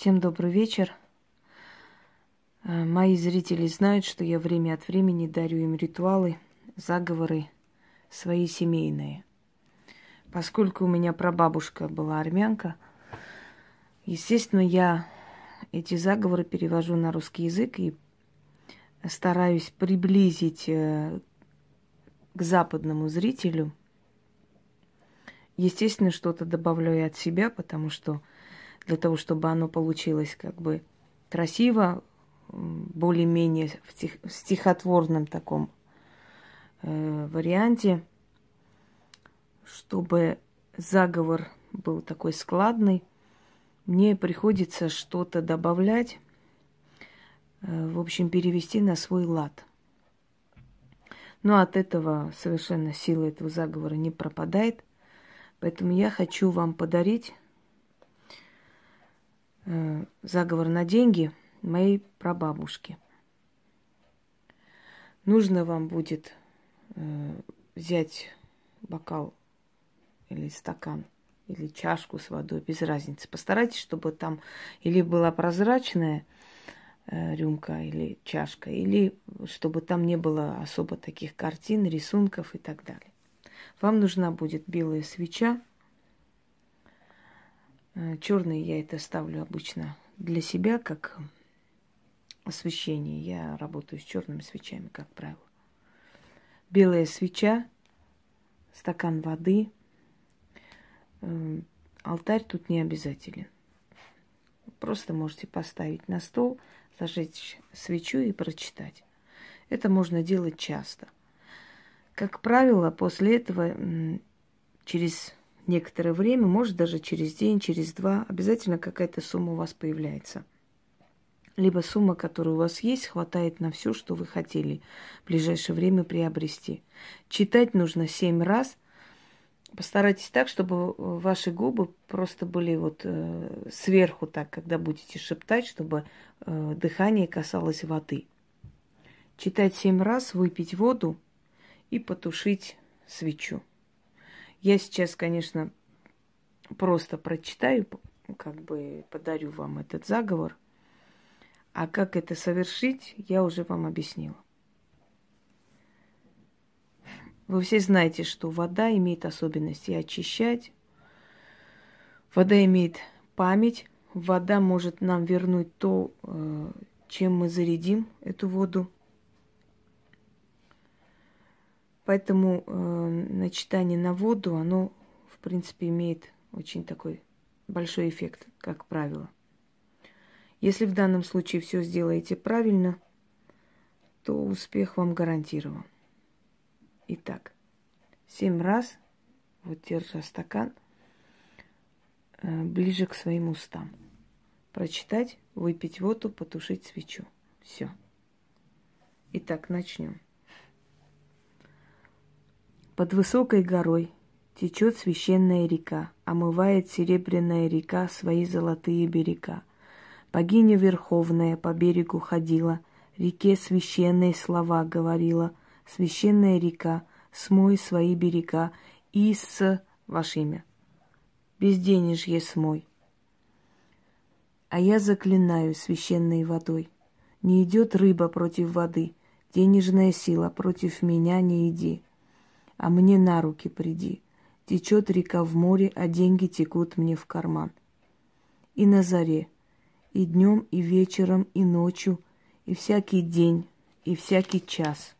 Всем добрый вечер. Э, Мои зрители знают, что я время от времени дарю им ритуалы, заговоры свои семейные. Поскольку у меня прабабушка была армянка, естественно, я эти заговоры перевожу на русский язык и стараюсь приблизить э, к западному зрителю. Естественно, что-то добавляю от себя, потому что для того, чтобы оно получилось как бы красиво, более-менее в, стих, в стихотворном таком э, варианте, чтобы заговор был такой складный, мне приходится что-то добавлять, э, в общем, перевести на свой лад. Но от этого совершенно сила этого заговора не пропадает. Поэтому я хочу вам подарить заговор на деньги моей прабабушки. Нужно вам будет э, взять бокал или стакан или чашку с водой, без разницы. Постарайтесь, чтобы там или была прозрачная э, рюмка или чашка, или чтобы там не было особо таких картин, рисунков и так далее. Вам нужна будет белая свеча. Э, Черные я это ставлю обычно для себя, как освещение. Я работаю с черными свечами, как правило. Белая свеча, стакан воды. Э, алтарь тут не обязателен. Просто можете поставить на стол, зажечь свечу и прочитать. Это можно делать часто – как правило, после этого через некоторое время, может даже через день, через два, обязательно какая-то сумма у вас появляется. Либо сумма, которая у вас есть, хватает на все, что вы хотели в ближайшее время приобрести. Читать нужно семь раз. Постарайтесь так, чтобы ваши губы просто были вот э, сверху так, когда будете шептать, чтобы э, дыхание касалось воды. Читать семь раз, выпить воду – и потушить свечу. Я сейчас, конечно, просто прочитаю, как бы подарю вам этот заговор. А как это совершить, я уже вам объяснила. Вы все знаете, что вода имеет особенности очищать. Вода имеет память. Вода может нам вернуть то, э, чем мы зарядим эту воду. Поэтому э, начитание на воду, оно, в принципе, имеет очень такой большой эффект, как правило. Если в данном случае все сделаете правильно, то успех вам гарантирован. Итак, семь раз, вот держа стакан, э, ближе к своим устам. Прочитать, выпить воду, потушить свечу. Все. Итак, начнем. Под высокой горой течет священная река, омывает серебряная река свои золотые берега. Богиня Верховная по берегу ходила, реке священные слова говорила. Священная река, смой свои берега и с имя. Безденежье смой. А я заклинаю священной водой. Не идет рыба против воды, денежная сила против меня не иди а мне на руки приди. Течет река в море, а деньги текут мне в карман. И на заре, и днем, и вечером, и ночью, и всякий день, и всякий час.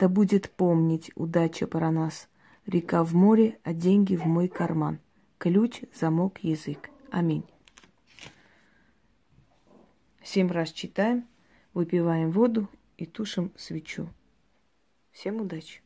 Да будет помнить удача про нас. Река в море, а деньги в мой карман. Ключ, замок, язык. Аминь. Семь раз читаем, выпиваем воду и тушим свечу. Всем удачи!